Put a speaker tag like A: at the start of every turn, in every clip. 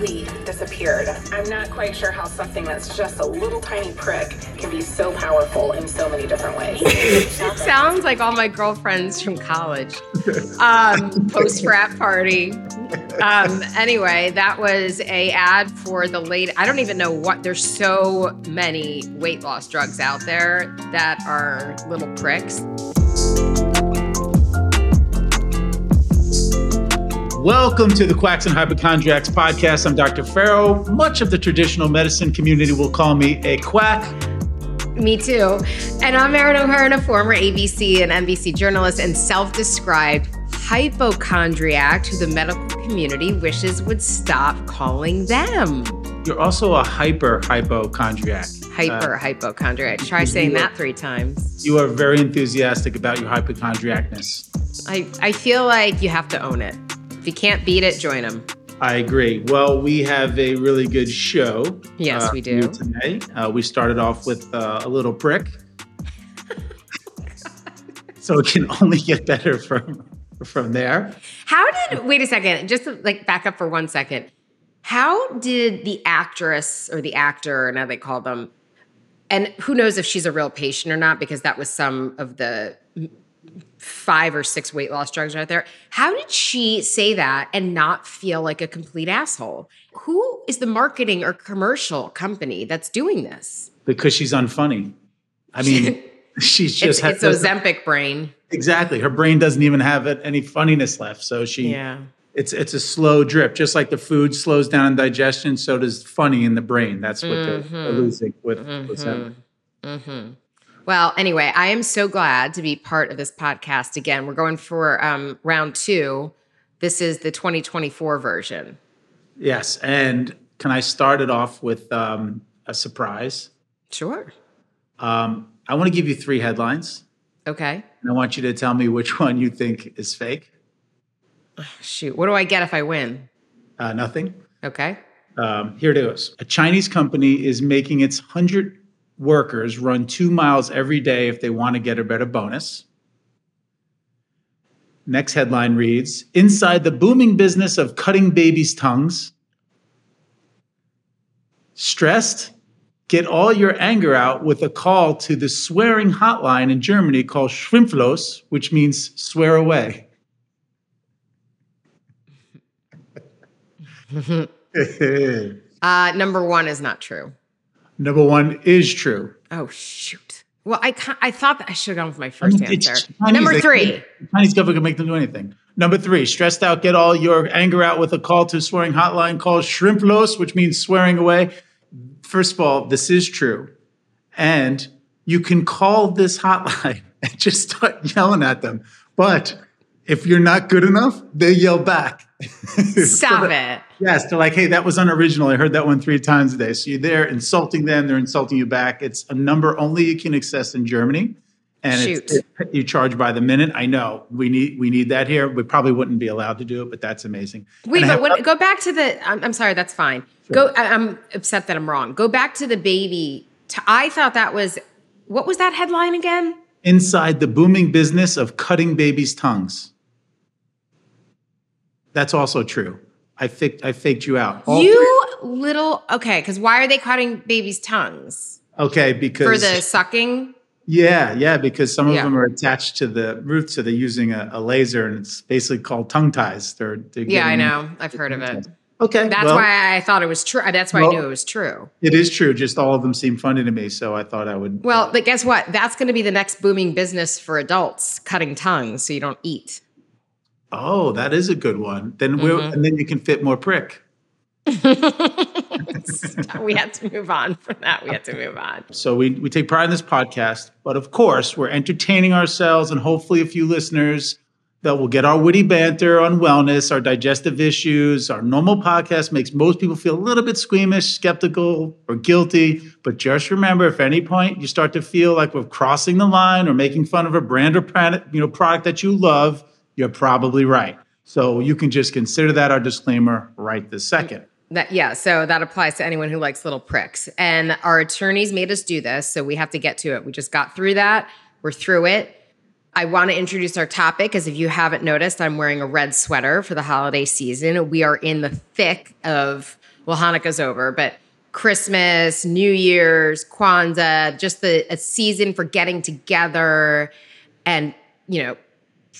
A: completely disappeared. I'm not quite sure how something that's just a little tiny prick can be so powerful in so many different ways.
B: Sounds like all my girlfriends from college. Um, Post frat party. Um, anyway, that was a ad for the late. I don't even know what. There's so many weight loss drugs out there that are little pricks.
C: Welcome to the Quacks and Hypochondriacs podcast. I'm Dr. Ferro. Much of the traditional medicine community will call me a quack.
B: Me too. And I'm Erin O'Hearn, a former ABC and NBC journalist and self described hypochondriac who the medical community wishes would stop calling them.
C: You're also a hyper hypochondriac.
B: Hyper uh, hypochondriac. Try saying that three times.
C: You are very enthusiastic about your hypochondriacness.
B: I, I feel like you have to own it. If you can't beat it, join them.
C: I agree. Well, we have a really good show.
B: Yes, uh, we do.
C: Today, uh, we started off with uh, a little prick. so it can only get better from from there.
B: How did wait a second, just to, like back up for one second. How did the actress or the actor, now they call them, and who knows if she's a real patient or not, because that was some of the five or six weight loss drugs out there. How did she say that and not feel like a complete asshole? Who is the marketing or commercial company that's doing this?
C: Because she's unfunny. I mean, she's just
B: it's, it's Ozempic brain.
C: Exactly. Her brain doesn't even have any funniness left. So she yeah. It's it's a slow drip, just like the food slows down in digestion. So does funny in the brain. That's what mm-hmm. they're, losing with mm-hmm. Ozempic. Mm-hmm.
B: Well, anyway, I am so glad to be part of this podcast again. We're going for um, round two. This is the 2024 version.
C: Yes. And can I start it off with um, a surprise?
B: Sure.
C: Um, I want to give you three headlines.
B: Okay.
C: And I want you to tell me which one you think is fake.
B: shoot. What do I get if I win?
C: Uh, nothing.
B: Okay.
C: Um, here it is. A Chinese company is making its 100 workers run two miles every day if they want to get a better bonus. Next headline reads Inside the booming business of cutting babies' tongues. Stressed? Get all your anger out with a call to the swearing hotline in Germany called Schimpflos, which means swear away.
B: uh, number one is not true.
C: Number one is true.
B: Oh shoot. Well, I I thought that I should have gone with my first I mean, answer. Number three.
C: Chinese government can make them do anything. Number three, stressed out, get all your anger out with a call to swearing hotline called Shrimplos, which means swearing away. First of all, this is true. And you can call this hotline and just start yelling at them. But if you're not good enough, they yell back.
B: Stop so it.
C: Yes, they're like, hey, that was unoriginal. I heard that one three times a day. So you're there insulting them, they're insulting you back. It's a number only you can access in Germany. And it's, it, you charge by the minute. I know we need we need that here. We probably wouldn't be allowed to do it, but that's amazing.
B: Wait, but when, go back to the. I'm, I'm sorry, that's fine. Sure. Go. I'm upset that I'm wrong. Go back to the baby. To, I thought that was what was that headline again?
C: Inside the booming business of cutting babies' tongues. That's also true. I faked I faked you out.
B: All you three. little okay, because why are they cutting babies' tongues?
C: Okay, because
B: for the sucking.
C: Yeah, yeah, because some of yeah. them are attached to the roots, so they're using a, a laser, and it's basically called tongue ties. They're, they're
B: yeah, I know. I've heard of it. Ties.
C: Okay,
B: that's well, why I thought it was true. That's why well, I knew it was true.
C: It is true. Just all of them seem funny to me, so I thought I would.
B: Well, uh, but guess what? That's going to be the next booming business for adults: cutting tongues so you don't eat.
C: Oh, that is a good one. Then mm-hmm. we're and then you can fit more prick.
B: we had to move on from that. We had to move on.
C: So we we take pride in this podcast, but of course we're entertaining ourselves and hopefully a few listeners that will get our witty banter on wellness, our digestive issues. Our normal podcast makes most people feel a little bit squeamish, skeptical, or guilty. But just remember, if at any point you start to feel like we're crossing the line or making fun of a brand or product, you know, product that you love, you're probably right. So you can just consider that our disclaimer right this second.
B: That yeah, so that applies to anyone who likes little pricks. And our attorneys made us do this, so we have to get to it. We just got through that. We're through it. I want to introduce our topic because if you haven't noticed, I'm wearing a red sweater for the holiday season. We are in the thick of, well, Hanukkah's over, but Christmas, New Year's, Kwanzaa, just the a season for getting together and, you know,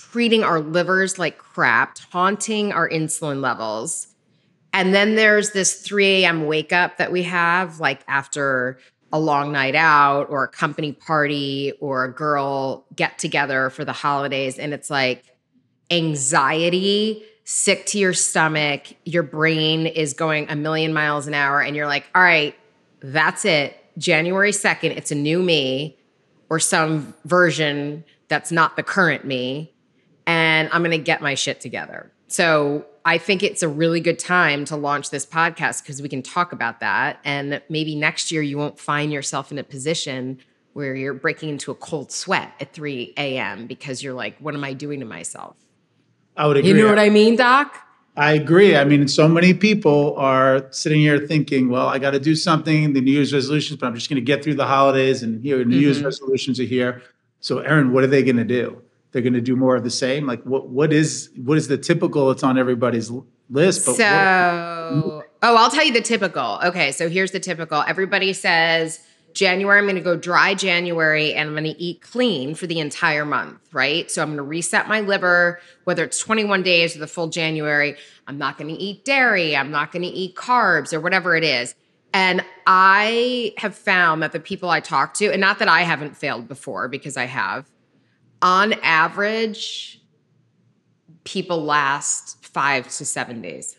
B: treating our livers like crap, taunting our insulin levels. And then there's this 3 a.m. wake up that we have, like after a long night out or a company party or a girl get together for the holidays. And it's like anxiety, sick to your stomach, your brain is going a million miles an hour, and you're like, all right, that's it. January 2nd, it's a new me or some version that's not the current me. And I'm going to get my shit together. So I think it's a really good time to launch this podcast because we can talk about that. And maybe next year you won't find yourself in a position where you're breaking into a cold sweat at 3 a.m. because you're like, what am I doing to myself?
C: I would agree.
B: You know what I mean, Doc?
C: I agree. I mean, so many people are sitting here thinking, well, I got to do something, the New Year's resolutions, but I'm just going to get through the holidays and here, New Year's
B: Mhm.
C: resolutions are here. So, Erin, what are they going to do? They're going to do more of the same. Like, what what is what is the typical? It's on everybody's list. But
B: so,
C: what-
B: oh, I'll tell you the typical. Okay, so here's the typical. Everybody says January, I'm going to go dry January and I'm going to eat clean for the entire month, right? So I'm going to reset my liver, whether it's 21 days or the full January. I'm not going to eat dairy. I'm not going to eat carbs or whatever it is. And I have found that the people I talk to, and not that I haven't failed before because I have, on average, people last five to seven days.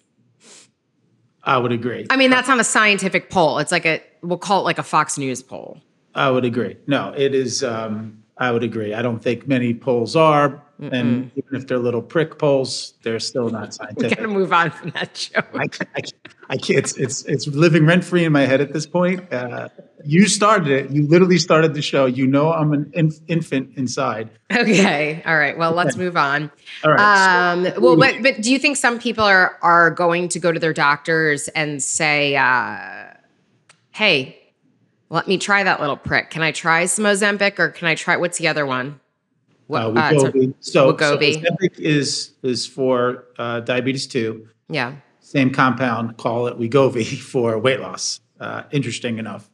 C: I would agree.
B: I mean, that's on a scientific poll. It's like a, we'll call it like a Fox News poll.
C: I would agree. No, it is. Um, I would agree. I don't think many polls are, and even if they're little prick polls, they're still not scientific.
B: We gotta move on from that joke.
C: I, I, I can't. It's it's it's living rent free in my head at this point. Uh, you started it. You literally started the show. You know I'm an inf- infant inside.
B: Okay. All right. Well, let's move on.
C: All right.
B: Um, well, but, but do you think some people are are going to go to their doctors and say, uh, "Hey, let me try that little prick. Can I try some Ozempic or can I try what's the other one?" What?
C: uh,
B: uh,
C: Wegovy. so, so
B: Wegovy.
C: Ozempic is is for uh, diabetes two.
B: yeah.
C: Same compound. Call it Wegovy for weight loss. Uh, interesting enough.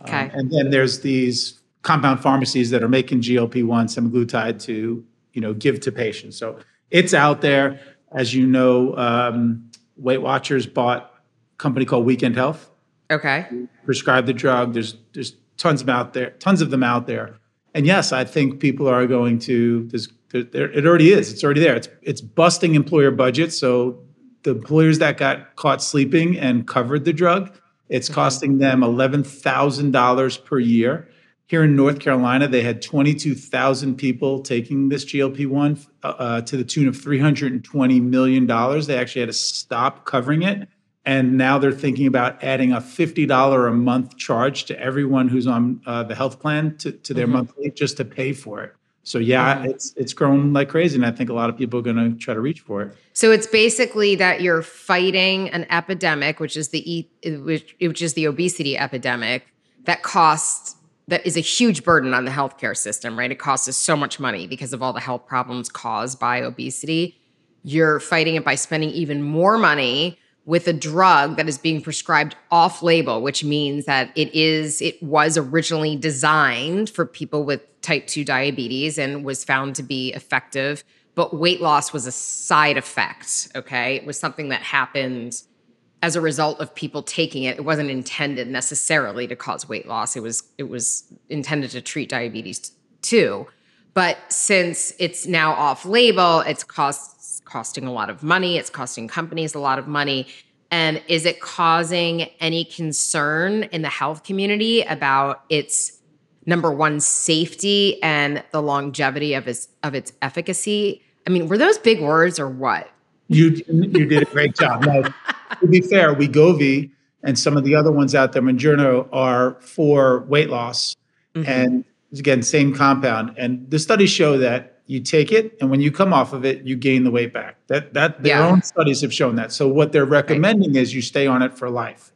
C: Um,
B: Okay.
C: and then there's these compound pharmacies that are making GLP-1 semaglutide to, you know, give to patients. So it's out there. As you know, um, Weight Watchers bought a company called Weekend Health,
B: Okay.
C: prescribed the drug. There's there's tons of them out there, tons of them out there. And yes, I think people are going to. There's, there, there, it already is. It's already there. It's it's busting employer budgets. So the employers that got caught sleeping and covered the drug, it's costing them eleven thousand dollars per year. Here in North Carolina, they had twenty-two thousand people taking this GLP-1 uh, uh, to the tune of three hundred and twenty million dollars. They actually had to stop covering it, and now they're thinking about adding a fifty dollar a month charge to everyone who's on uh, the health plan to, to their monthly just to pay for it. So yeah, mm-hmm. it's it's grown like crazy, and I think a lot of people are going to try to reach for it.
B: So it's basically that you're fighting an epidemic, which is the e- which, which is the obesity epidemic that costs that is a huge burden on the healthcare system, right? It costs us so much money because of all the health problems caused by obesity. You're fighting it by spending even more money with a drug that is being prescribed off label, which means that it is it was originally designed for people with type 2 diabetes and was found to be effective, but weight loss was a side effect, okay? It was something that happened as a result of people taking it. It wasn't intended necessarily to cause weight loss. It was it was intended to treat diabetes too. But since it's now off label, it's costs costing a lot of money. It's costing companies a lot of money. And is it causing any concern in the health community about its number one safety and the longevity of its of its efficacy? I mean, were those big words or what?
C: You you did a great job. Now, to be fair, Wegovy and some of the other ones out there, Manjurno, are for weight loss,
B: Mm-hmm.
C: and again, same compound. And the studies show that you take it, and when you come off of it, you gain the weight back. That that their
B: Yeah.
C: own studies have shown that. So what they're recommending is you stay on it for life.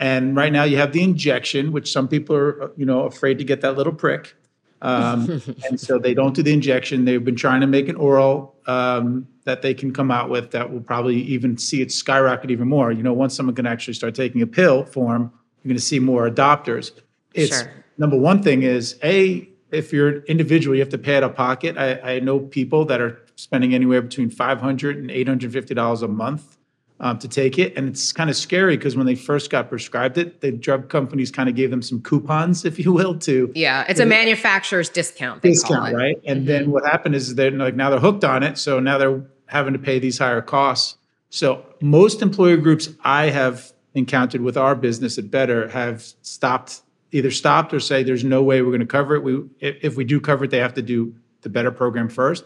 C: And right now, you have the injection, which some people are you know afraid to get that little prick. Um, and so they don't do the injection. They've been trying to make an oral um, that they can come out with that will probably even see it skyrocket even more. You know, once someone can actually start taking a pill form, you're going to see more adopters. It's
B: Sure.
C: number one thing is a if you're an individual, you have to pay out of pocket. I, I know people that are spending anywhere between 500 and 850 dollars a month um, to take it, and it's kind of scary because when they first got prescribed it, the drug companies kind of gave them some coupons, if you will, to
B: Yeah, it's a manufacturer's discount.
C: Discount, right? And then what happened is they're like now they're hooked on it, so now they're having to pay these higher costs. So most employer groups I have encountered with our business at Betr have stopped, either stopped or say there's no way we're going to cover it. We if, we do cover it, they have to do the Betr program 1st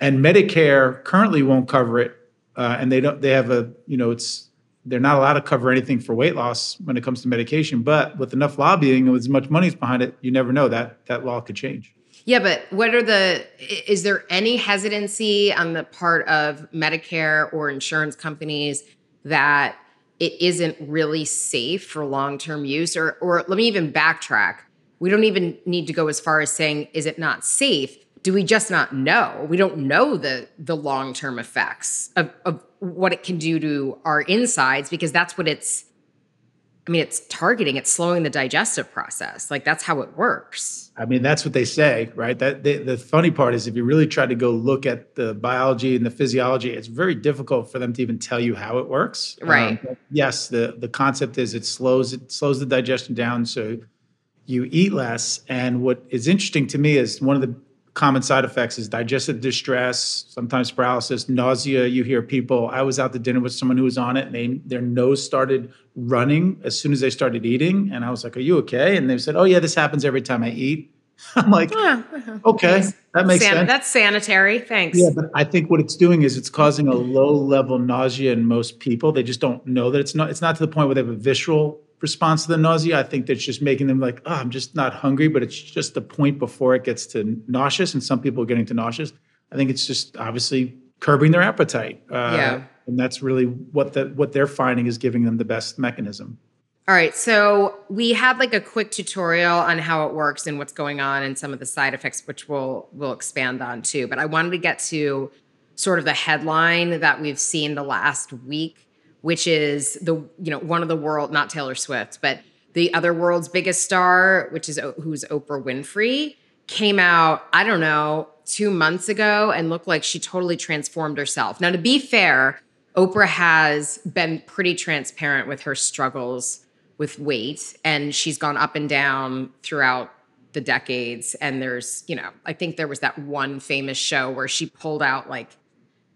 C: And Medicare currently won't cover it, uh, and they don't. They have a you know it's they're not allowed to cover anything for weight loss when it comes to medication. But with enough lobbying and with as much money's behind it, you never know that that law could change.
B: Yeah, but what are the, is there any hesitancy on the part of Medicare or insurance companies that it isn't really safe for long term use? Or, or let me even backtrack. We don't even need to go as far as saying, is it not safe? Do we just not know? We don't know the, the long term effects of, of what it can do to our insides because that's what it's, I mean, it's targeting, it's slowing the digestive process. Like that's how it works.
C: I mean, that's what they say, right? That they, the funny part is, if you really try to go look at the biology and the physiology, it's very difficult for them to even tell you how it works.
B: Right.
C: Um, yes, the the concept is it slows it slows the digestion down, so you eat less. And what is interesting to me is one of the common side effects is digestive distress, sometimes paralysis, nausea. You hear people. I was out to dinner with someone who was on it, and they, their nose started running as soon as they started eating. And I was like, "Are you okay?" And they said, "Oh yeah, this happens every time I eat." I'm like, uh-huh. "Okay, that makes
B: San-
C: sense."
B: That's sanitary. Thanks.
C: Yeah, but I think what it's doing is it's causing a low level nausea in most people. They just don't know that it's not. It's not to the point where they have a visceral response to the nausea. I think that's just making them like, oh, I'm just not hungry, but it's just the point before it gets to nauseous, and some people are getting to nauseous. I think it's just obviously curbing their appetite. Uh,
B: Yeah.
C: and that's really what the, what they're finding is giving them the best mechanism.
B: All right. So we had like a quick tutorial on how it works and what's going on and some of the side effects, which we'll we'll expand on too. But I wanted to get to sort of the headline that we've seen the last week, which is the you know one of the world not Taylor Swift, but the other world's biggest star, which is who's Oprah Winfrey, came out I don't know two months ago and looked like she totally transformed herself. Now to be fair, Oprah has been pretty transparent with her struggles with weight and she's gone up and down throughout the decades and there's you know i think there was that one famous show where she pulled out like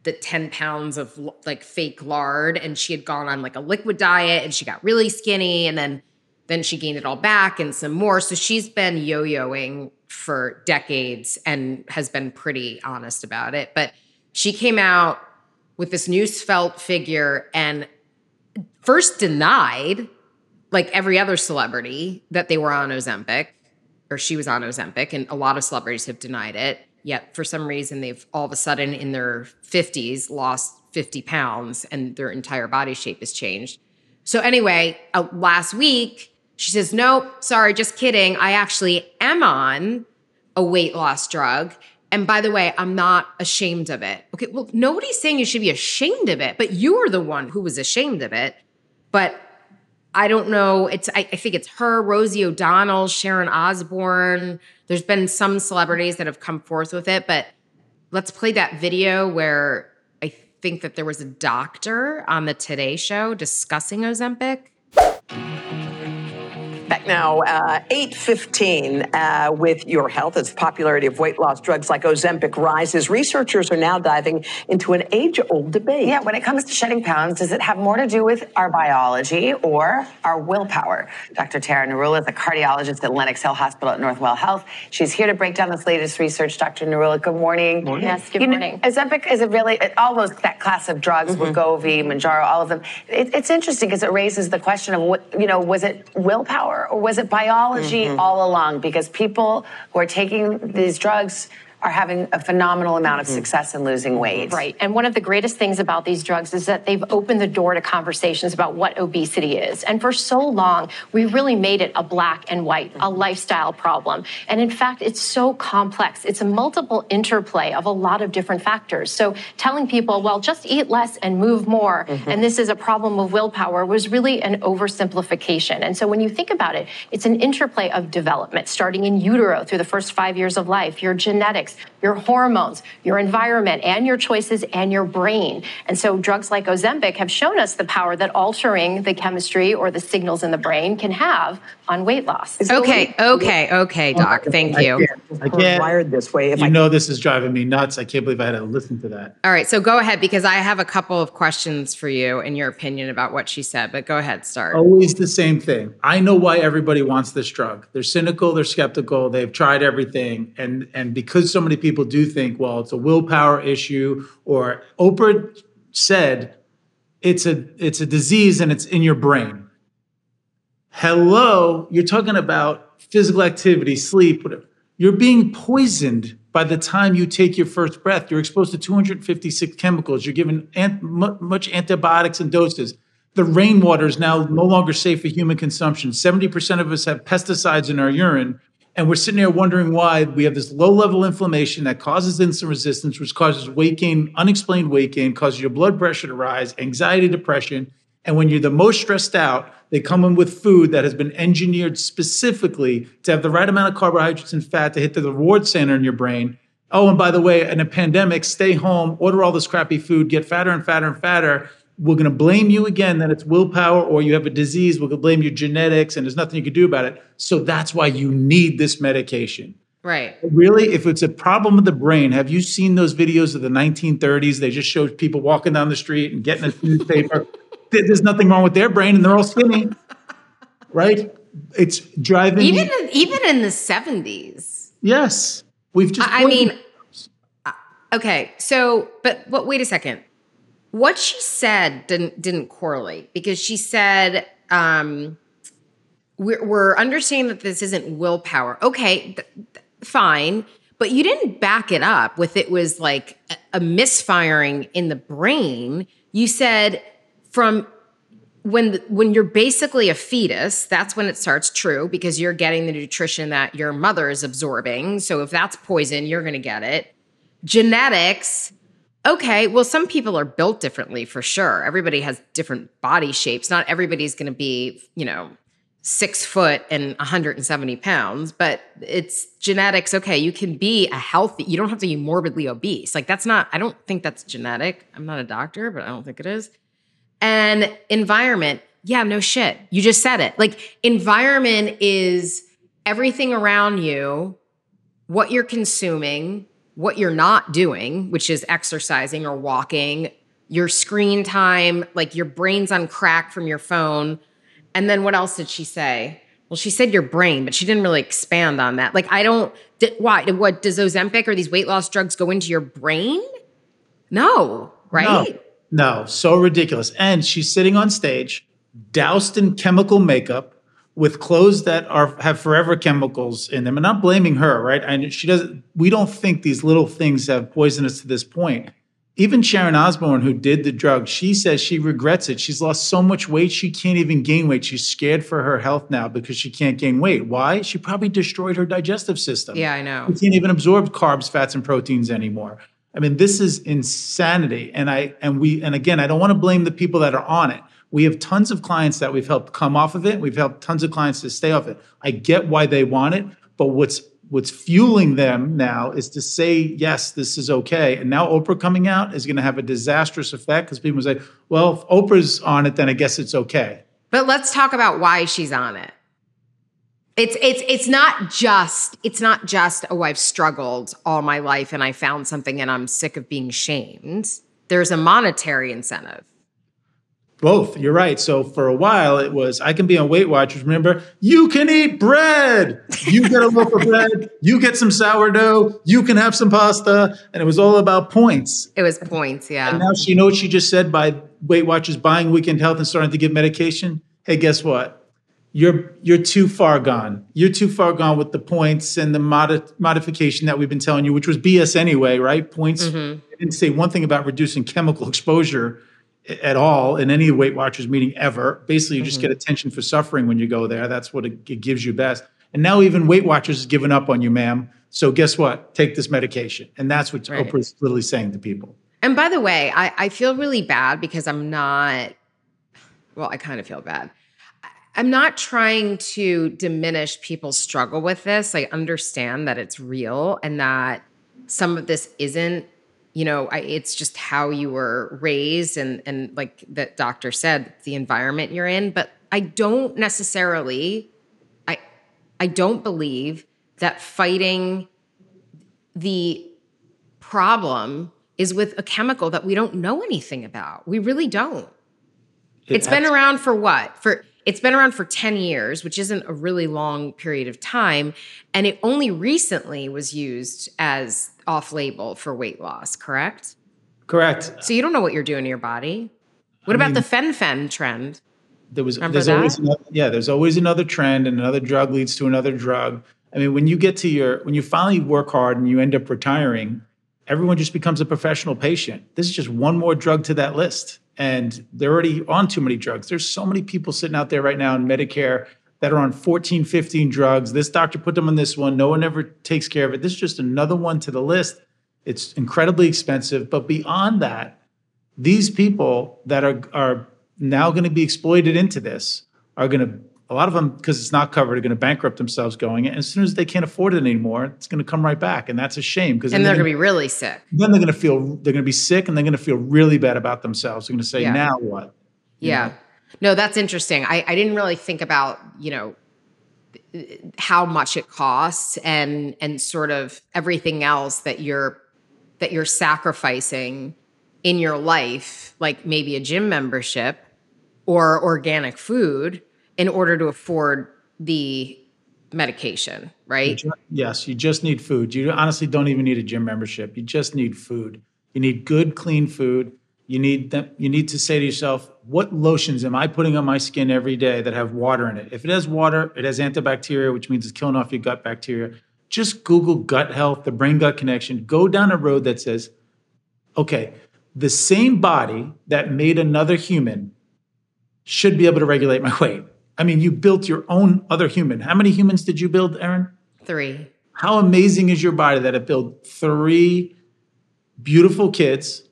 B: the 10 pounds of like fake lard and she had gone on like a liquid diet and she got really skinny and then then she gained it all back and some more. So she's been yo-yoing for decades and has been pretty honest about it. But she came out with this new svelte figure and first denied like every other celebrity that they were on Ozempic or she was on Ozempic and a lot of celebrities have denied it yet for some reason they've all of a sudden in their 50s lost 50 pounds and their entire body shape has changed so anyway uh, last week she says nope sorry just kidding i actually am on a weight loss drug and by the way i'm not ashamed of it okay well nobody's saying you should be ashamed of it but you are the one who was ashamed of it but I don't know. It's I, I think it's her, Rosie O'Donnell, Sharon Osbourne. There's been some celebrities that have come forth with it, but let's play that video where I think that there was a doctor on the Today Show discussing Ozempic.
D: Back now, uh, 815 uh, with your health as popularity of weight loss drugs like Ozempic rises. Researchers are now diving into an age-old debate.
E: Yeah, when it comes to shedding pounds, does it have more to do with our biology or our willpower? Dr. Tara Narula is a cardiologist at Lenox Hill Hospital at Northwell Health. She's here to break down this latest research. Dr. Narula, good morning. morning.
F: Yes, good
E: You know,
F: morning.
E: Ozempic is a really, it, all those, that class of drugs,
F: Mm-hmm.
E: Wegovy, Mounjaro, all of them. It, it's interesting because it raises the question of, what, you know, was it willpower or was it biology
F: Mm-hmm.
E: all along? Because people who are taking these drugs are having a phenomenal amount of mm-hmm. success in losing weight.
F: Right. And one of the greatest things about these drugs is that they've opened the door to conversations about what obesity is. And for so long, we really made it a black and white, a mm-hmm. lifestyle problem. And in fact, it's so complex. It's a multiple interplay of a lot of different factors. So telling people, well, just eat less and move more, mm-hmm. and this is a problem of willpower was really an oversimplification. And so when you think about it, it's an interplay of development, starting in utero through the first five years of life, your genetics, your hormones, your environment, and your choices and your brain. And so drugs like Ozempic have shown us the power that altering the chemistry or the signals in the brain can have on weight loss.
B: Okay, okay, okay, Doc. Thank you.
C: I can't.
D: wired this way. If
C: You
D: I
C: know this is driving me nuts. I can't believe I had to listen to that.
B: All right, so go ahead because I have a couple of questions for you and your opinion about what she said. But go ahead, start.
C: Always the same thing. I know why everybody wants this drug. They're cynical, they're skeptical, they've tried everything. And and because so many people do think, well, it's a willpower issue, or Oprah said it's a it's a disease and it's in your brain. Hello, you're talking about physical activity, sleep, whatever. You're being poisoned by the time you take your first breath. You're exposed to 256 chemicals. You're given ant- much antibiotics and doses. The rainwater is now no longer safe for human consumption. 70% of us have pesticides in our urine. And we're sitting there wondering why we have this low level inflammation that causes insulin resistance, which causes weight gain, unexplained weight gain, causes your blood pressure to rise, anxiety, depression. And when you're the most stressed out, they come in with food that has been engineered specifically to have the right amount of carbohydrates and fat to hit the reward center in your brain. Oh, and by the way, in a pandemic, stay home, order all this crappy food, get fatter and fatter and fatter. We're going to blame you again that it's willpower or you have a disease. We're going to blame your genetics and there's nothing you can do about it. So that's why you need this medication.
B: Right.
C: Really, if it's a problem with the brain, have you seen those videos of the 1930s? They just showed people walking down the street and getting a newspaper. There's nothing wrong with their brain and they're all skinny, right? It's driving.
B: Even in, even in the seventies.
C: yes, we've just.
B: I I mean, uh, okay. So, but but wait a second. What she said didn't didn't correlate because she said um, we're, we're understanding that this isn't willpower. Okay, th- th- fine, but you didn't back it up with it was like a, misfiring in the brain. You said from when the, when you're basically a fetus, that's when it starts true because you're getting the nutrition that your mother is absorbing. So if that's poison, you're going to get it. Genetics, okay, well some people are built differently for sure. Everybody has different body shapes. Not everybody's going to be, you know, 6 foot and 170 pounds, but it's genetics. Okay, you can be a healthy, you don't have to be morbidly obese. Like that's not I don't think that's genetic. I'm not a doctor, but I don't think it is. And environment, yeah, no shit. You just said it. Like environment is everything around you, what you're consuming, what you're not doing, which is exercising or walking, your screen time, like your brain's on crack from your phone. And then what else did she say? Well, she said your brain, but she didn't really expand on that. Like, I don't, di- why? What does Ozempic or these weight loss drugs go into your brain? No, right?
C: No, no, so ridiculous. And she's sitting on stage, doused in chemical makeup, with clothes that are have forever chemicals in them. And I'm not blaming her, right? And she doesn't. We don't think these little things have poisoned us to this point. Even Sharon Osbourne, who did the drug, she says she regrets it. She's lost so much weight, she can't even gain weight. She's scared for her health now because she can't gain weight. Why? She probably destroyed her digestive system.
B: Yeah, I know.
C: She can't even absorb carbs, fats, and proteins anymore. I mean, this is insanity. And I and we and again, I don't want to blame the people that are on it. We have tons of clients that we've helped come off of it. We've helped tons of clients to stay off it. I get why they want it, but what's what's fueling them now is to say yes, this is okay. And now Oprah coming out is going to have a disastrous effect because people say, well, if Oprah's on it, then I guess it's okay.
B: But let's talk about why she's on it. It's it's it's not just it's not just oh I've struggled all my life and I found something and I'm sick of being shamed. There's a monetary incentive.
C: Both. You're right. So for a while, it was I can be on Weight Watchers. Remember, you can eat bread. You get a loaf of bread. You get some sourdough. You can have some pasta, and it was all about points.
B: It was points, yeah.
C: And now she knows what she just said by Weight Watchers buying Weekend Health and starting to give medication. Hey, guess what? you're you're too far gone. You're too far gone with the points and the modi- modification that we've been telling you, which was BS anyway, right? Points
B: Mm-hmm.
C: didn't say one thing about reducing chemical exposure at all in any Weight Watchers meeting ever. Basically, you just
B: Mm-hmm.
C: get attention for suffering when you go there. That's what it, it gives you best. And now even Weight Watchers has given up on you, ma'am. So guess what? Take this medication, and that's what
B: Right.
C: Oprah's literally saying to people.
B: And by the way, I, I feel really bad because I'm not, well, I kind of feel bad. I'm not trying to diminish people's struggle with this. I understand that it's real and that some of this isn't, you know, I, it's just how you were raised and and like that doctor said, the environment you're in. But I don't necessarily, I I don't believe that fighting the problem is with a chemical that we don't know anything about. We really don't.
C: It
B: It's been around for what? For it's been around for 10 years, which isn't a really long period of time, and it only recently was used as off-label for weight loss, correct?
C: correct.
B: So you don't know what you're doing to your body. What about the fen-phen trend?
C: there was
B: Remember
C: there's
B: that?
C: always another, yeah there's always another trend and another drug leads to another drug i mean when you get to your when you finally work hard and you end up retiring everyone just becomes a professional patient this is just one more drug to that list and they're already on too many drugs there's so many people sitting out there right now in medicare that are on 14 15 drugs. This doctor put them on this one. No one ever takes care of it. This is just another one to the list. It's incredibly expensive. But beyond that these people that are are now going to be exploited into this are going to a lot of them because it's not covered are going to bankrupt themselves going. And as soon as they can't afford it anymore it's going to come right back. And that's a shame because
B: And they're going to be really sick.
C: then they're going to feel they're going to be sick and they're going to feel really bad about themselves. They're going to say
B: Yeah.
C: now what?
B: Yeah. No, that's interesting. I, I didn't really think about, you know, how much it costs and and sort of everything else that you're that you're sacrificing in your life, like maybe a gym membership or organic food in order to afford the medication, right?
C: Yes, you just need food. You honestly don't even need a gym membership. You just need food. You need good, clean food. You need them, you need to say to yourself, what lotions am I putting on my skin every day that have water in it? If it has water, it has antibacterial, which means it's killing off your gut bacteria. Just Google gut health, the brain gut connection. Go down a road that says, okay, the same body that made another human should be able to regulate my weight. I mean, you built your own other human. How many humans did you build, Erin?
B: Three.
C: How amazing is your body that it built three beautiful kids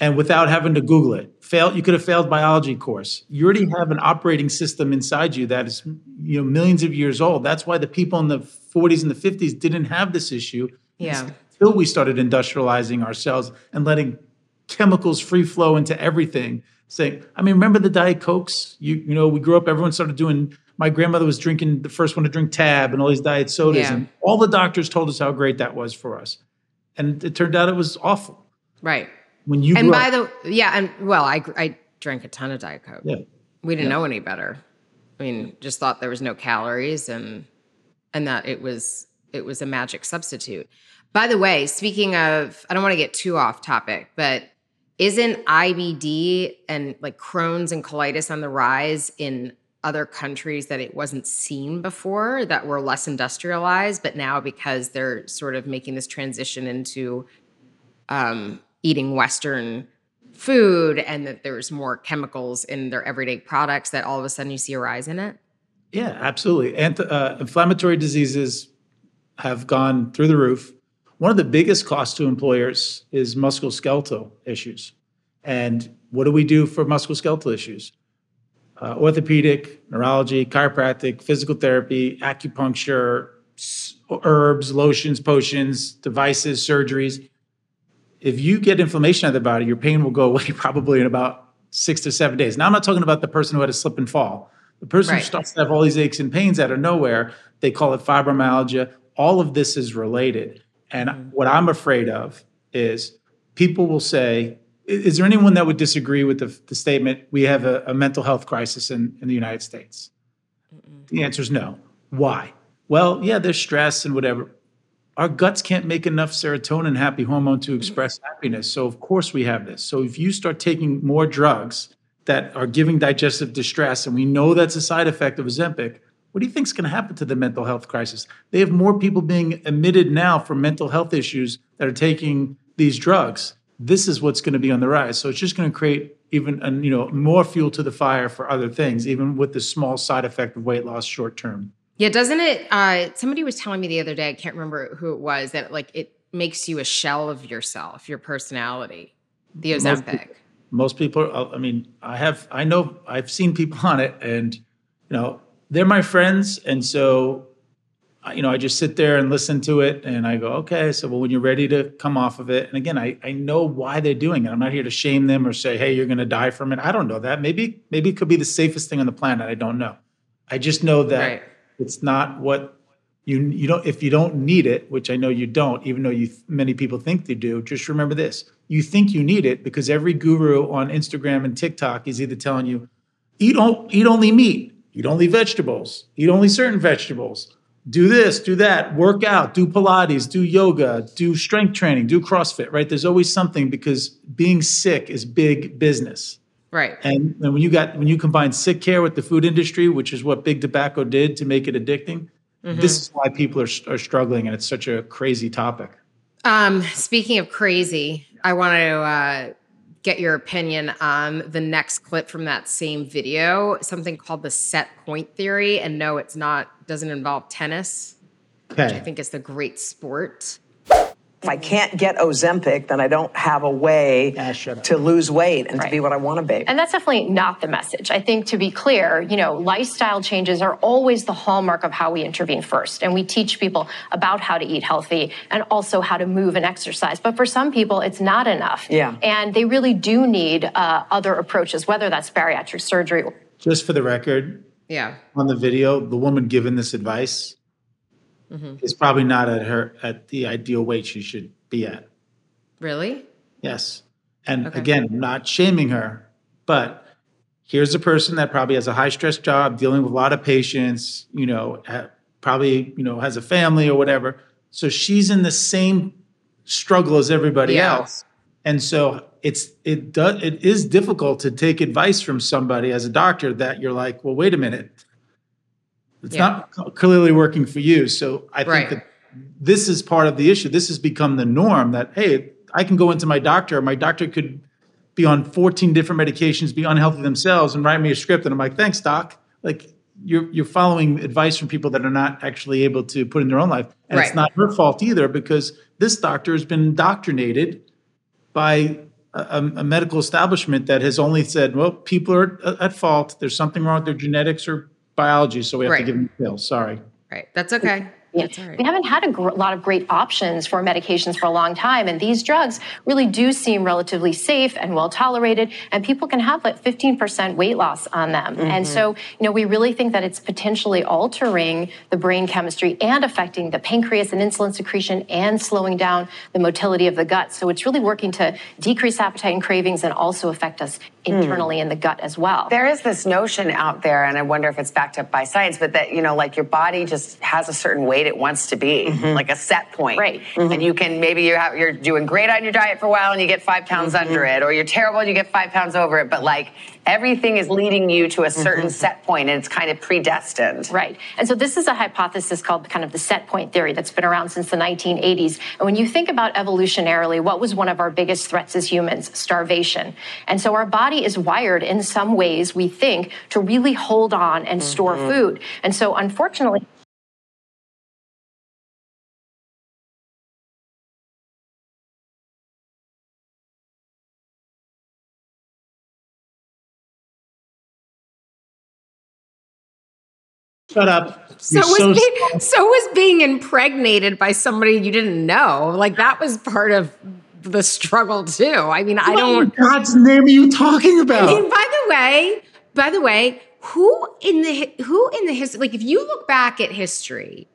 C: and without having to Google it? Failed, you could have failed biology course. You already have an operating system inside you that is you know millions of years old. That's why the people in the 40s and the 50s didn't have this issue.
B: Yeah.
C: Until we started industrializing ourselves and letting chemicals free flow into everything. Saying, I mean, remember the Diet Cokes? You you know, we grew up, everyone started doing my grandmother was drinking the first one to drink Tab and all these diet sodas.
B: Yeah.
C: And all the doctors told us how great that was for us. And it turned out it was awful.
B: Right.
C: When you
B: And by
C: up,
B: the yeah, and well, I I drank a ton of Diet Coke.
C: yeah.
B: We didn't know any better. I mean, just thought there was no calories and and that it was it was a magic substitute. By the way, speaking of, I don't want to get too off topic, but isn't IBD and like Crohn's and colitis on the rise in other countries that it wasn't seen before that were less industrialized, but now because they're sort of making this transition into um, eating Western food and that there's more chemicals in their everyday products that all of a sudden you see a rise in it?
C: Yeah, absolutely. Uh, inflammatory diseases have gone through the roof. One of the biggest costs to employers is musculoskeletal issues. And what do we do for musculoskeletal issues? Uh, orthopedic, neurology, chiropractic, physical therapy, acupuncture, herbs, lotions, potions, devices, surgeries. If you get inflammation out of the body, your pain will go away probably in about six to seven days. Now, I'm not talking about the person who had a slip and fall. The person
B: Right.
C: who starts to have all these aches and pains out of nowhere, they call it fibromyalgia. All of this is related. And mm-hmm. what I'm afraid of is people will say, is there anyone that would disagree with the, the statement, we have a, a mental health crisis in, in the United States? The answer is no. Why? Well, yeah, there's stress and whatever. Our guts can't make enough serotonin, happy hormone, to express happiness. So, of course, we have this. So, if you start taking more drugs that are giving digestive distress, and we know that's a side effect of Ozempic, what do you think is going to happen to the mental health crisis? They have more people being admitted now for mental health issues that are taking these drugs. This is what's going to be on the rise. So it's just going to create even you know more fuel to the fire for other things, even with the small side effect of weight loss short term.
B: Yeah, doesn't it? Uh, somebody was telling me the other day, I can't remember who it was, that like it makes you a shell of yourself, your personality, the
C: Most
B: Ozempic.
C: people- most people uh, i mean i have i know i've seen people on it and you know they're my friends and so I- you know i just sit there and listen to it and i go okay so well when you're ready to come off of it and again i, I know why they're doing it i'm not here to shame them or say hey you're going to die from it i don't know that maybe maybe it could be the safest thing on the planet i don't know i just know that
B: Right.
C: It's not what you you don't if you don't need it which i know you don't even though you many people think they do just remember this. You think you need it because every guru on instagram and tiktok is either telling you eat, eat only meat eat only vegetables eat only certain vegetables do this do that work out do pilates do yoga do strength training do crossfit right? There's always something because being sick is big business
B: Right.
C: and, and when you got when you combine sick care with the food industry, which is what big tobacco did to make it addicting, this is why people are, are struggling, and it's such a crazy topic.
B: Um, speaking of crazy, I want to uh, get your opinion on the next clip from that same video, something called the set point theory. And no, it's not, doesn't involve tennis. Which
C: I
B: think it's the great sport.
D: If I can't get Ozempic, then I don't have a way
C: Ah, shut up.
D: to lose weight and to be what I want to be.
F: And that's definitely not the message. I think to be clear, you know, lifestyle changes are always the hallmark of how we intervene first. And we teach people about how to eat healthy and also how to move and exercise. But for some people, it's not enough.
D: Yeah.
F: And they really do need uh, other approaches, whether that's bariatric surgery.
C: just for the record,
B: Yeah.
C: on the video, the woman given this advice Mm-hmm. is probably not at her at the ideal weight she should be at.
B: Really?
C: Yes. And
B: Okay.
C: again, I'm not shaming her, but here's a person that probably has a high stress job, dealing with a lot of patients, you know, probably, you know, has a family or whatever. So she's in the same struggle as everybody
B: Yeah.
C: else. And so it's it does it is difficult to take advice from somebody as a doctor that you're like, well, wait a minute. It's
B: Yeah.
C: not clearly working for you. So I think
B: Right.
C: that this is part of the issue. This has become the norm that, hey, I can go into my doctor. My doctor could be on 14 different medications, be unhealthy themselves, and write me a script. And I'm like, thanks, doc. Like you're you're following advice from people that are not actually able to put in their own life. And
B: Right.
C: it's not her fault either because this doctor has been indoctrinated by a, a- a medical establishment that has only said, well, people are at fault. There's something wrong with their genetics or biology, so we have
B: Right.
C: to give them pills. Sorry.
B: Right. That's okay. That's all right.
F: We haven't had a gr- lot of great options for medications for a long time, and these drugs really do seem relatively safe and well tolerated, and people can have like 15% weight loss on them. And mm-hmm. so, you know, we really think that it's potentially altering the brain chemistry and affecting the pancreas and insulin secretion and slowing down the motility of the gut. So it's really working to decrease appetite and cravings and also affect us Hmm. internally in the gut as well.
E: There is this notion out there, and I wonder if it's backed up by science, but that, you know, like your body just has a certain weight it wants to be, mm-hmm. like a set point.
F: Right.
E: And mm-hmm. you can, maybe you have, you're doing great on your diet for a while and you get five pounds mm-hmm. under it, or you're terrible and you get five pounds over it, but like everything is leading you to a certain mm-hmm. set point and it's kind of predestined.
F: Right. And so this is a hypothesis called kind of the set point theory that's been around since the 1980s. And when you think about evolutionarily, what was one of our biggest threats as humans? Starvation. And so our body is wired in some ways, we think, to really hold on and store mm-hmm. food. And so unfortunately,
C: Shut up.
B: So was
C: so
B: being, so was being impregnated by somebody you didn't know. Like that was part of the struggle too. I mean, I don't.
C: in God's name are you talking about?
B: I mean, by the way, by the way, who in the who in the history? Like, if you look back at history,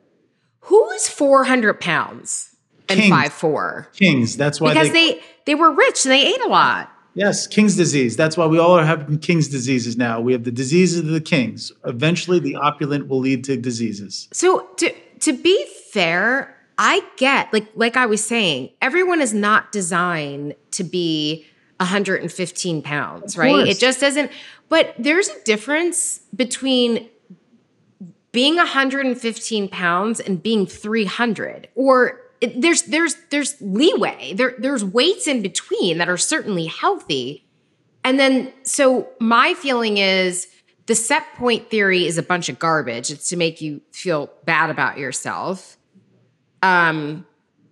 B: who is four hundred pounds and
C: Kings.
B: five four?
C: Kings. That's why
B: Because
C: they,
B: they they were rich and they ate a lot.
C: Yes, King's disease. That's why we all are having King's diseases now. We have the diseases of the kings. Eventually, the opulent will lead to diseases.
B: So to to be fair, I get like like I was saying, everyone is not designed to be 115 pounds, right? It just doesn't. But there's a difference between being 115 pounds and being 300 or there's there's there's leeway. There there's weights in between that are certainly healthy. And then so my feeling is the set point theory is a bunch of garbage. It's to make you feel bad about yourself. Um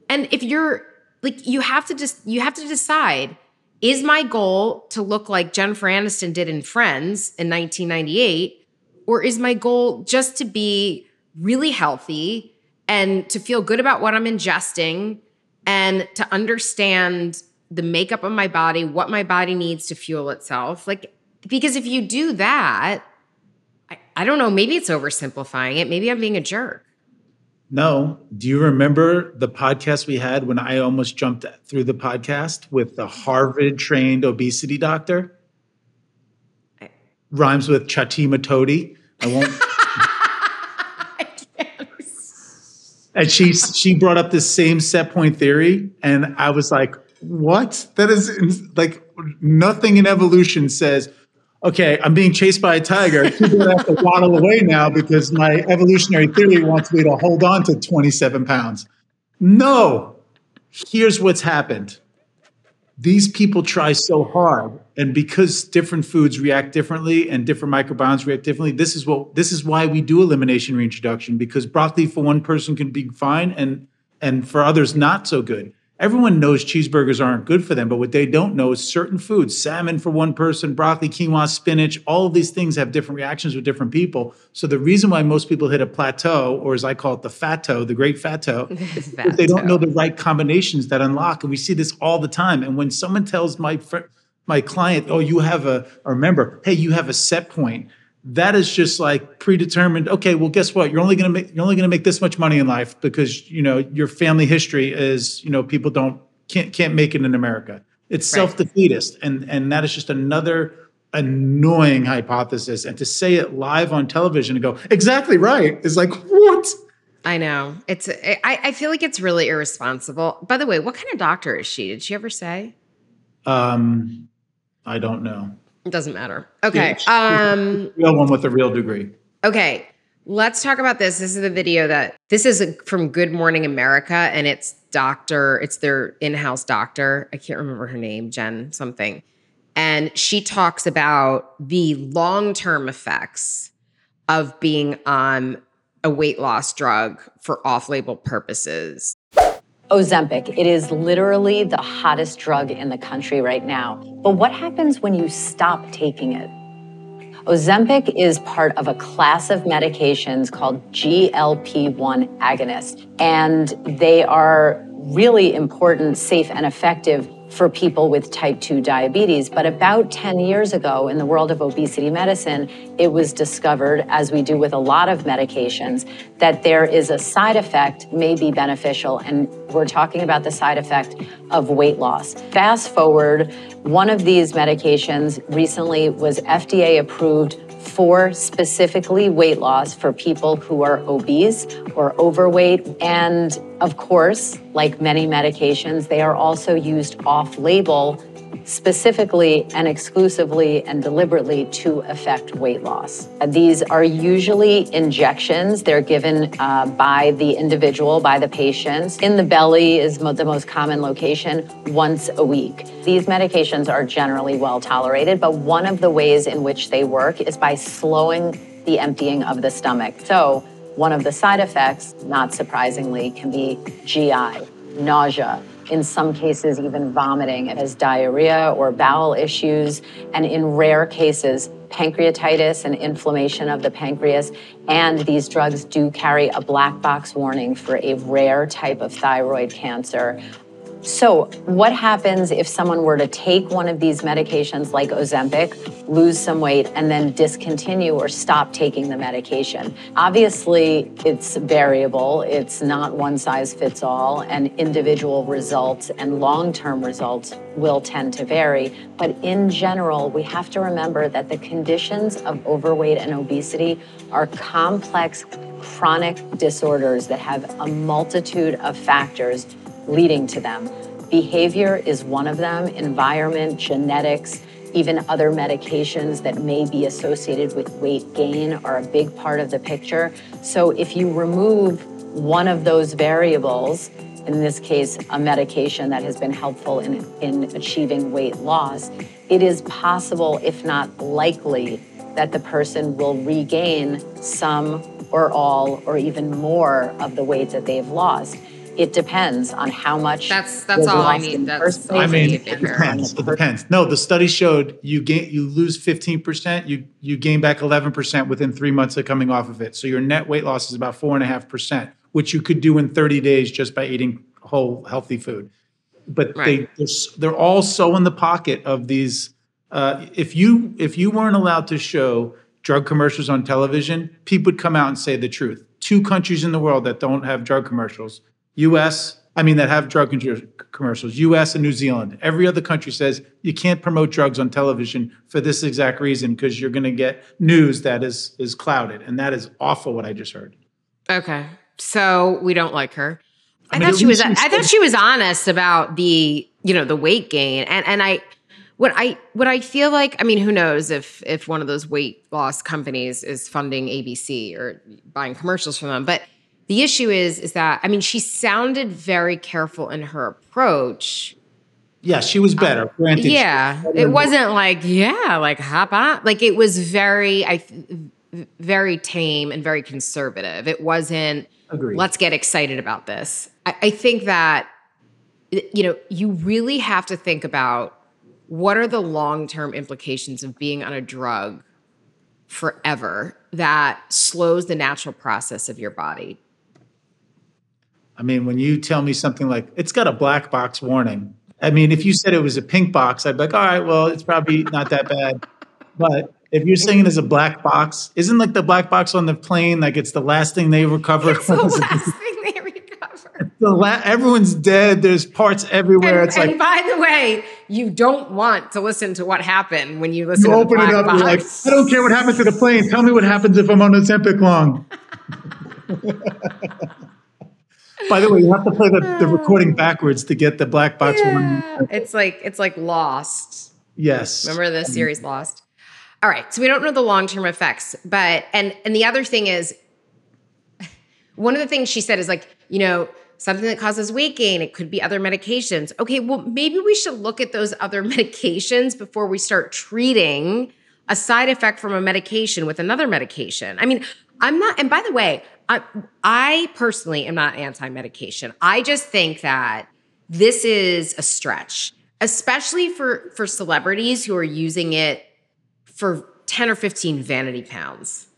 B: and if you're like you have to just you have to decide is my goal to look like Jennifer Aniston did in Friends in 1998 or is my goal just to be really healthy and to feel good about what I'm ingesting and to understand the makeup of my body, what my body needs to fuel itself? Like, because if you do that, I, I don't know, maybe it's oversimplifying it. Maybe I'm being a jerk.
C: No. Do you remember the podcast we had when I almost jumped through the podcast with the Harvard trained obesity doctor? Rhymes with Chatima Todi. I won't. and she she brought up this same set point theory, and I was like, "What? That is like nothing in evolution says." Okay, I'm being chased by a tiger. People have to waddle away now because my evolutionary theory wants me to hold on to 27 pounds. No, here's what's happened. These people try so hard, and because different foods react differently and different microbiomes react differently, this is what this is why we do elimination reintroduction because broccoli for one person can be fine and and for others not so good. Everyone knows cheeseburgers aren't good for them, but what they don't know is certain foods, salmon for one person, broccoli, quinoa, spinach, all of these things have different reactions with different people. So the reason why most people hit a plateau, or as I call it, the fatto, the great fatto, is they don't know the right combinations that unlock. And we see this all the time. And when someone tells my friend, my client, oh, you have a, or remember, hey, you have a set point. That is just like predetermined. Okay, well, guess what? You're only gonna make you're only gonna make this much money in life because you know your family history is you know people don't can't can't make it in America. It's
B: Right.
C: self defeatist, and and that is just another annoying hypothesis. And to say it live on television and go exactly right is like what?
B: I know. It's I, I feel like it's really irresponsible. By the way, what kind of doctor is she? Did she ever say?
C: Um, I don't know.
B: It doesn't matter. Okay.
C: Yeah.
B: Um
C: Real one with a real degree.
B: Okay, let's talk about this. This is the video that this is from Good Morning America, and it's doctor, it's their in-house doctor. I can't remember her name, Jen something. And she talks about the long-term effects of being on a weight loss drug for off-label purposes.
G: Ozempic. It is literally the hottest drug in the country right now. But what happens when you stop taking it? Ozempic is part of a class of medications called GLP-1 agonists, and they are really important, safe, and effective for people with type 2 diabetes. But about 10 years ago, in the world of obesity medicine, it was discovered, as we do with a lot of medications, that there is a side effect may be beneficial. And we're talking about the side effect of weight loss. Fast forward, one of these medications recently was FDA approved for specifically weight loss for people who are obese or overweight. And of course, like many medications, they are also used off label specifically and exclusively and deliberately to affect weight loss. Uh, These are usually injections. They're given uh, by the individual, by the patients. In the belly is mo- the most common location once a week. These medications are generally well tolerated, but one of the ways in which they work is by slowing the emptying of the stomach. So, one of the side effects, not surprisingly, can be GI, nausea, in some cases, even vomiting. as diarrhea or bowel issues, and in rare cases, pancreatitis and inflammation of the pancreas. And these drugs do carry a black box warning for a rare type of thyroid cancer. So, what happens if someone were to take one of these medications like Ozempic, lose some weight, and then discontinue or stop taking the medication? Obviously, it's variable, it's not one size fits all, and individual results and long term results will tend to vary. But in general, we have to remember that the conditions of overweight and obesity are complex chronic disorders that have a multitude of factors leading to them. Behavior is one of them, environment, genetics, even other medications that may be associated with weight gain are a big part of the picture. So if you remove one of those variables, in this case, a medication that has been helpful in, in achieving weight loss, it is possible, if not likely, that the person will regain some or all or even more of the weight that they've lost. It depends on how much.
B: That's- that's all I
G: lost
B: need. That's all
C: I mean, it
B: to figure out.
C: depends. It depends. No, the study showed you gain, you lose fifteen percent, you you gain back eleven percent within three months of coming off of it. So your net weight loss is about four and a half percent, which you could do in thirty days just by eating whole healthy food. But
B: Right.
C: they they're, they're all so in the pocket of these. Uh, if you if you weren't allowed to show drug commercials on television, people would come out and say the truth. Two countries in the world that don't have drug commercials: U.S. I mean, that have drug commercials: U.S. and New Zealand. Every other country says you can't promote drugs on television for this exact reason because you're going to get news that is is clouded, and that is awful. What I just heard.
B: Okay. So we don't like her. I,
C: mean,
B: thought she was I thought she was honest about the, you know, the weight gain. And and I what I what I feel like, I mean, who knows if if one of those weight loss companies is funding ABC or buying commercials from them. But the issue is is that I mean, she sounded very careful in her approach.
C: Yeah, she was better. Granted, she-
B: Um, Yeah, it wasn't like yeah, like hop on. Like it was very, I, very tame and very conservative. It wasn't.
C: Agreed.
B: Let's get excited about this. I, I think that you know you really have to think about what are the long term implications of being on a drug forever that slows the natural process of your body.
C: I mean, when you tell me something like it's got a black box warning, I mean, if you said it was a pink box, I'd be like, all right, well, it's probably not that bad. But if you're saying it as a black box, isn't like the black box on the plane like it's the last thing they recover?
B: It's the last thing they recover.
C: The la- everyone's dead. There's parts everywhere.
B: And,
C: it's
B: and
C: like
B: by the way, you don't want to listen to what happened when you listen
C: you
B: to
C: open
B: the
C: it up,
B: box.
C: you're like, I don't care what happens to the plane. Tell me what happens if I'm on Ozempic long. By the way, you have to play the, the oh. recording backwards to get the black box.
B: Yeah. It's like it's like Lost.
C: Yes.
B: Remember the um, series Lost? All right, so we don't know the long-term effects, but and and the other thing is one of the things she said is like, you know, something that causes weight gain, it could be other medications. Okay, well, maybe we should look at those other medications before we start treating a side effect from a medication with another medication. I mean, I'm not, and by the way, I, I personally am not anti medication. I just think that this is a stretch, especially for, for celebrities who are using it for 10 or 15 vanity pounds.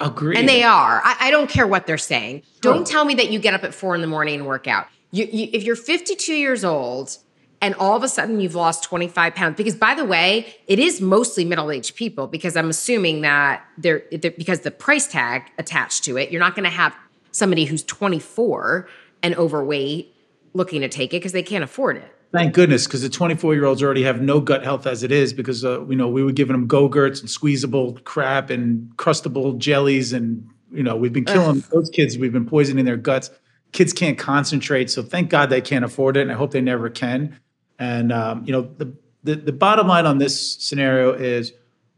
C: Agree.
B: And they are. I, I don't care what they're saying. Don't tell me that you get up at four in the morning and work out. You, you, if you're 52 years old and all of a sudden you've lost 25 pounds, because by the way, it is mostly middle aged people, because I'm assuming that they're, they're because the price tag attached to it, you're not going to have somebody who's 24 and overweight looking to take it because they can't afford it.
C: Thank goodness, because the 24 year olds already have no gut health as it is, because uh, you know we were giving them go-gurts and squeezable crap and crustable jellies, and you know we've been killing those kids. We've been poisoning their guts. Kids can't concentrate, so thank God they can't afford it, and I hope they never can. And um, you know the, the the bottom line on this scenario is,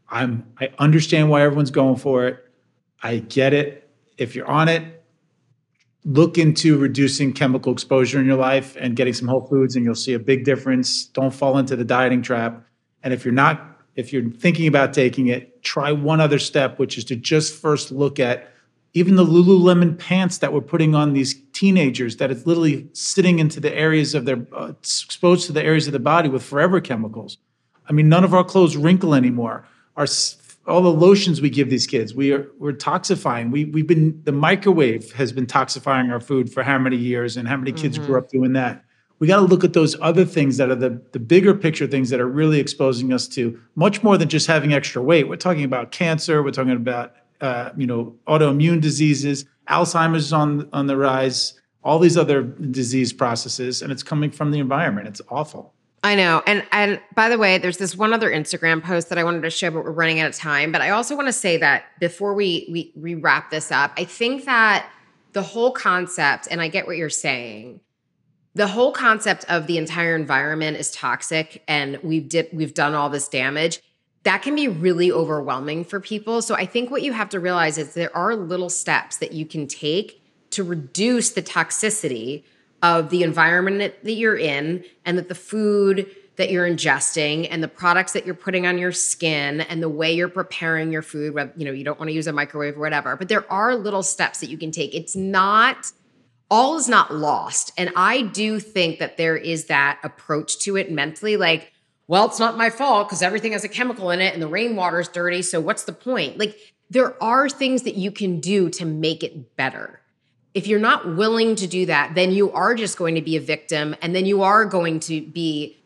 C: I'm I understand why everyone's going for it. I get it. If you're on it, look into reducing chemical exposure in your life and getting some whole foods and you'll see a big difference don't fall into the dieting trap and if you're not if you're thinking about taking it try one other step which is to just first look at even the lululemon pants that we're putting on these teenagers that is literally sitting into the areas of their uh, exposed to the areas of the body with forever chemicals i mean none of our clothes wrinkle anymore our all the lotions we give these kids, we are we're toxifying. We we've been the microwave has been toxifying our food for how many years, and how many kids grew up doing that. We got to look at those other things that are the the bigger picture things that are really exposing us to much more than just having extra weight. We're talking about cancer. We're talking about uh, you know autoimmune diseases. Alzheimer's on on the rise. All these other disease processes, and it's coming from the environment. It's awful.
B: I know. And and by the way, there's this one other Instagram post that I wanted to share, but we're running out of time. But I also want to say that before we we we wrap this up, I think that the whole concept, and I get what you're saying, the whole concept of the entire environment is toxic and we've did we've done all this damage that can be really overwhelming for people. So i think what you have to realize is there are little steps that you can take to reduce the toxicity of the environment that you're in and that the food that you're ingesting and the products that you're putting on your skin and the way you're preparing your food you know you don't want to use a microwave or whatever but there are little steps that you can take. It's not all is not lost. And I do think that there is that approach to it mentally. Like, well, it's not my fault because everything has a chemical in it and the rainwater is dirty. So what's the point? Like, there are things that you can do to make it better. If you're not willing to do that, then you are just going to be a victim. And then you are going to be,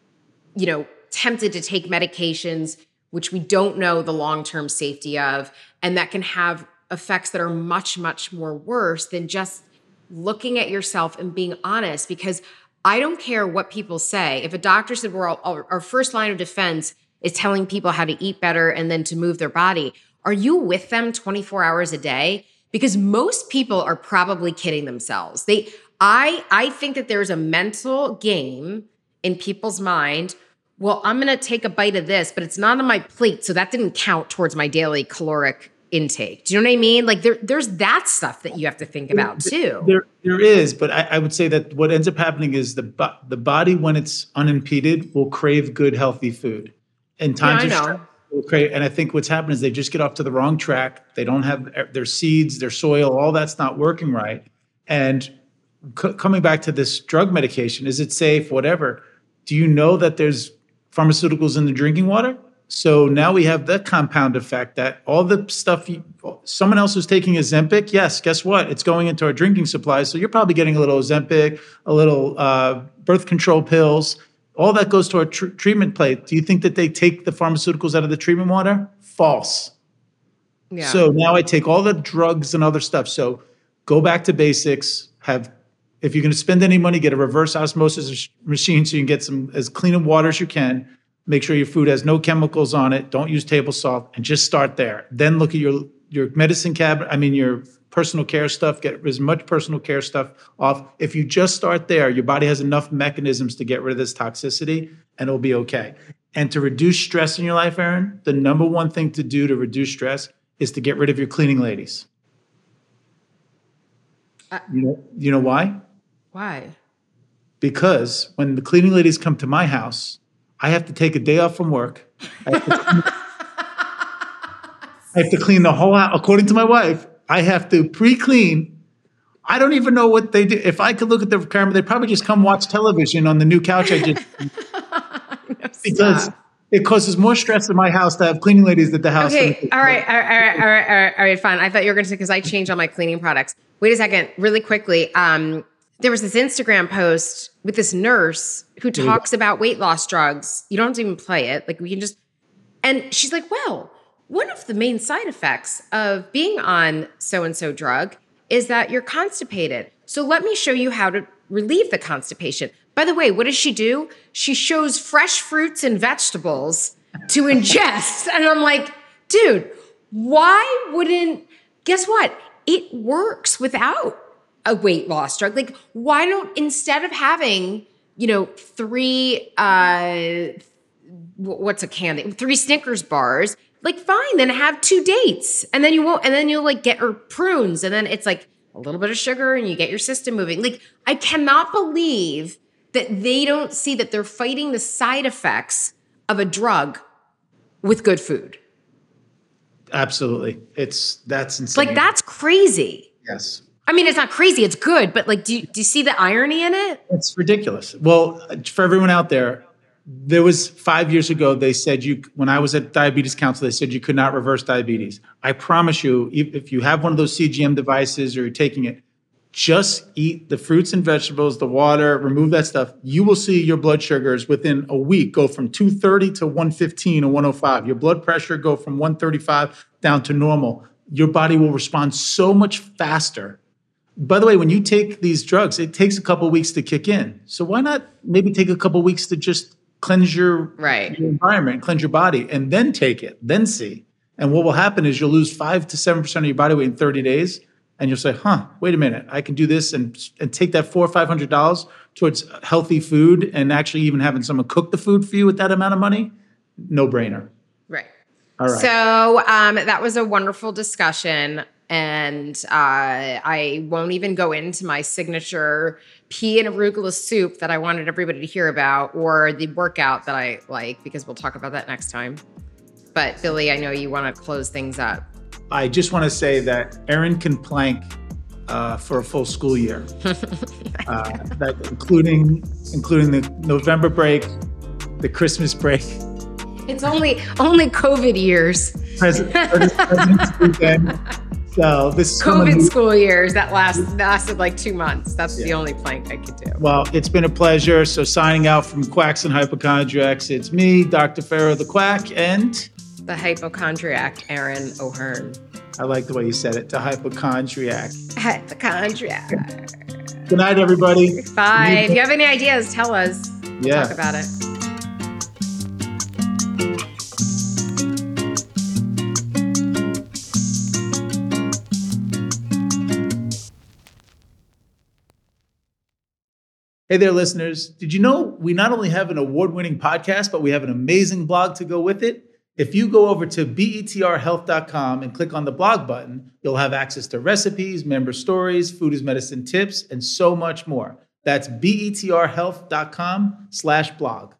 B: you know, tempted to take medications, which we don't know the long term safety of. And that can have effects that are much, much more worse than just looking at yourself and being honest because I don't care what people say. If a doctor said we're all, our first line of defense is telling people how to eat better and then to move their body, are you with them 24 hours a day? Because most people are probably kidding themselves. They I I think that there's a mental game in people's mind. Well, I'm going to take a bite of this, but it's not on my plate, so that didn't count towards my daily caloric intake. Do you know what I mean? Like there, there's that stuff that you have to think about too.
C: There, there is, but I, I would say that what ends up happening is the the body, when it's unimpeded, will crave good, healthy food. And times
B: yeah,
C: of stress, will crave. And I think what's happened is they just get off to the wrong track. They don't have their seeds, their soil, all that's not working right. And c- coming back to this drug medication, is it safe? Whatever. Do you know that there's pharmaceuticals in the drinking water? So now we have the compound effect that all the stuff you, someone else is taking Ozempic, yes, guess what? It's going into our drinking supplies. So you're probably getting a little Ozempic, a little uh, birth control pills. All that goes to our tr- treatment plate. Do you think that they take the pharmaceuticals out of the treatment water? False. Yeah. So now I take all the drugs and other stuff. So go back to basics. Have if you're going to spend any money, get a reverse osmosis machine so you can get some as clean of water as you can Make sure your food has no chemicals on it. Don't use table salt and just start there. Then look at your your medicine cabinet, I mean your personal care stuff, get as much personal care stuff off. If you just start there, your body has enough mechanisms to get rid of this toxicity and it'll be okay. And to reduce stress in your life, Erin, the number one thing to do to reduce stress is to get rid of your cleaning ladies. Uh, you know, you know why?
B: Why?
C: Because when the cleaning ladies come to my house, I have to take a day off from work. I have to clean, have to clean the whole house. According to my wife, I have to pre-clean. I don't even know what they do. If I could look at the camera, they'd probably just come watch television on the new couch I just because it causes more stress in my house to have cleaning ladies at the house.
B: Okay, all right, all right, all right, all right, all right, all right, fine. I thought you were going to say because I changed all my cleaning products. Wait a second, really quickly. Um, there was this Instagram post with this nurse who mm-hmm. talks about weight loss drugs. You don't have to even play it. Like we can just and she's like, "Well, one of the main side effects of being on so and so drug is that you're constipated. So let me show you how to relieve the constipation." By the way, what does she do? She shows fresh fruits and vegetables to ingest. and I'm like, "Dude, why wouldn't guess what? It works without a weight loss drug. Like, why don't instead of having, you know, three uh what's a candy? Three Snickers bars, like fine, then have two dates. And then you won't and then you'll like get or prunes and then it's like a little bit of sugar and you get your system moving. Like I cannot believe that they don't see that they're fighting the side effects of a drug with good food.
C: Absolutely. It's that's insane.
B: Like that's crazy.
C: Yes.
B: I mean, it's not crazy. It's good, but like, do you, do you see the irony in it?
C: It's ridiculous. Well, for everyone out there, there was five years ago. They said you when I was at Diabetes Council, they said you could not reverse diabetes. I promise you, if you have one of those CGM devices or you're taking it, just eat the fruits and vegetables, the water, remove that stuff. You will see your blood sugars within a week go from 230 to 115 or 105. Your blood pressure go from 135 down to normal. Your body will respond so much faster by the way, when you take these drugs, it takes a couple weeks to kick in. So why not maybe take a couple weeks to just cleanse your,
B: right.
C: your environment, cleanse your body, and then take it, then see. And what will happen is you'll lose five to seven percent of your body weight in 30 days. and you'll say, "Huh, wait a minute, I can do this and and take that four or five hundred dollars towards healthy food and actually even having someone cook the food for you with that amount of money." No brainer.
B: Right.
C: All right.
B: So um, that was a wonderful discussion. And uh, I won't even go into my signature pea and arugula soup that I wanted everybody to hear about or the workout that I like because we'll talk about that next time. But Billy, I know you want to close things up.
C: I just want to say that Erin can plank uh, for a full school year, uh, that including including the November break, the Christmas break,
B: It's only only COVID years,
C: President, President's weekend. So this
B: COVID school years that last lasted like two months. That's the only plank I could do.
C: Well, it's been a pleasure. So signing out from Quacks and Hypochondriacs, it's me, Dr. Ferro the Quack, and
B: The hypochondriac Erin O'Hearn.
C: I like the way you said it, the hypochondriac.
B: Hypochondriac.
C: Good night, everybody.
B: Bye. If you have any ideas, tell us. We'll
C: Yeah.
B: talk about it.
C: Hey there, listeners. Did you know we not only have an award winning podcast, but we have an amazing blog to go with it? If you go over to betrhealth.com and click on the blog button, you'll have access to recipes, member stories, food is medicine tips, and so much more. That's betrhealth.com slash blog.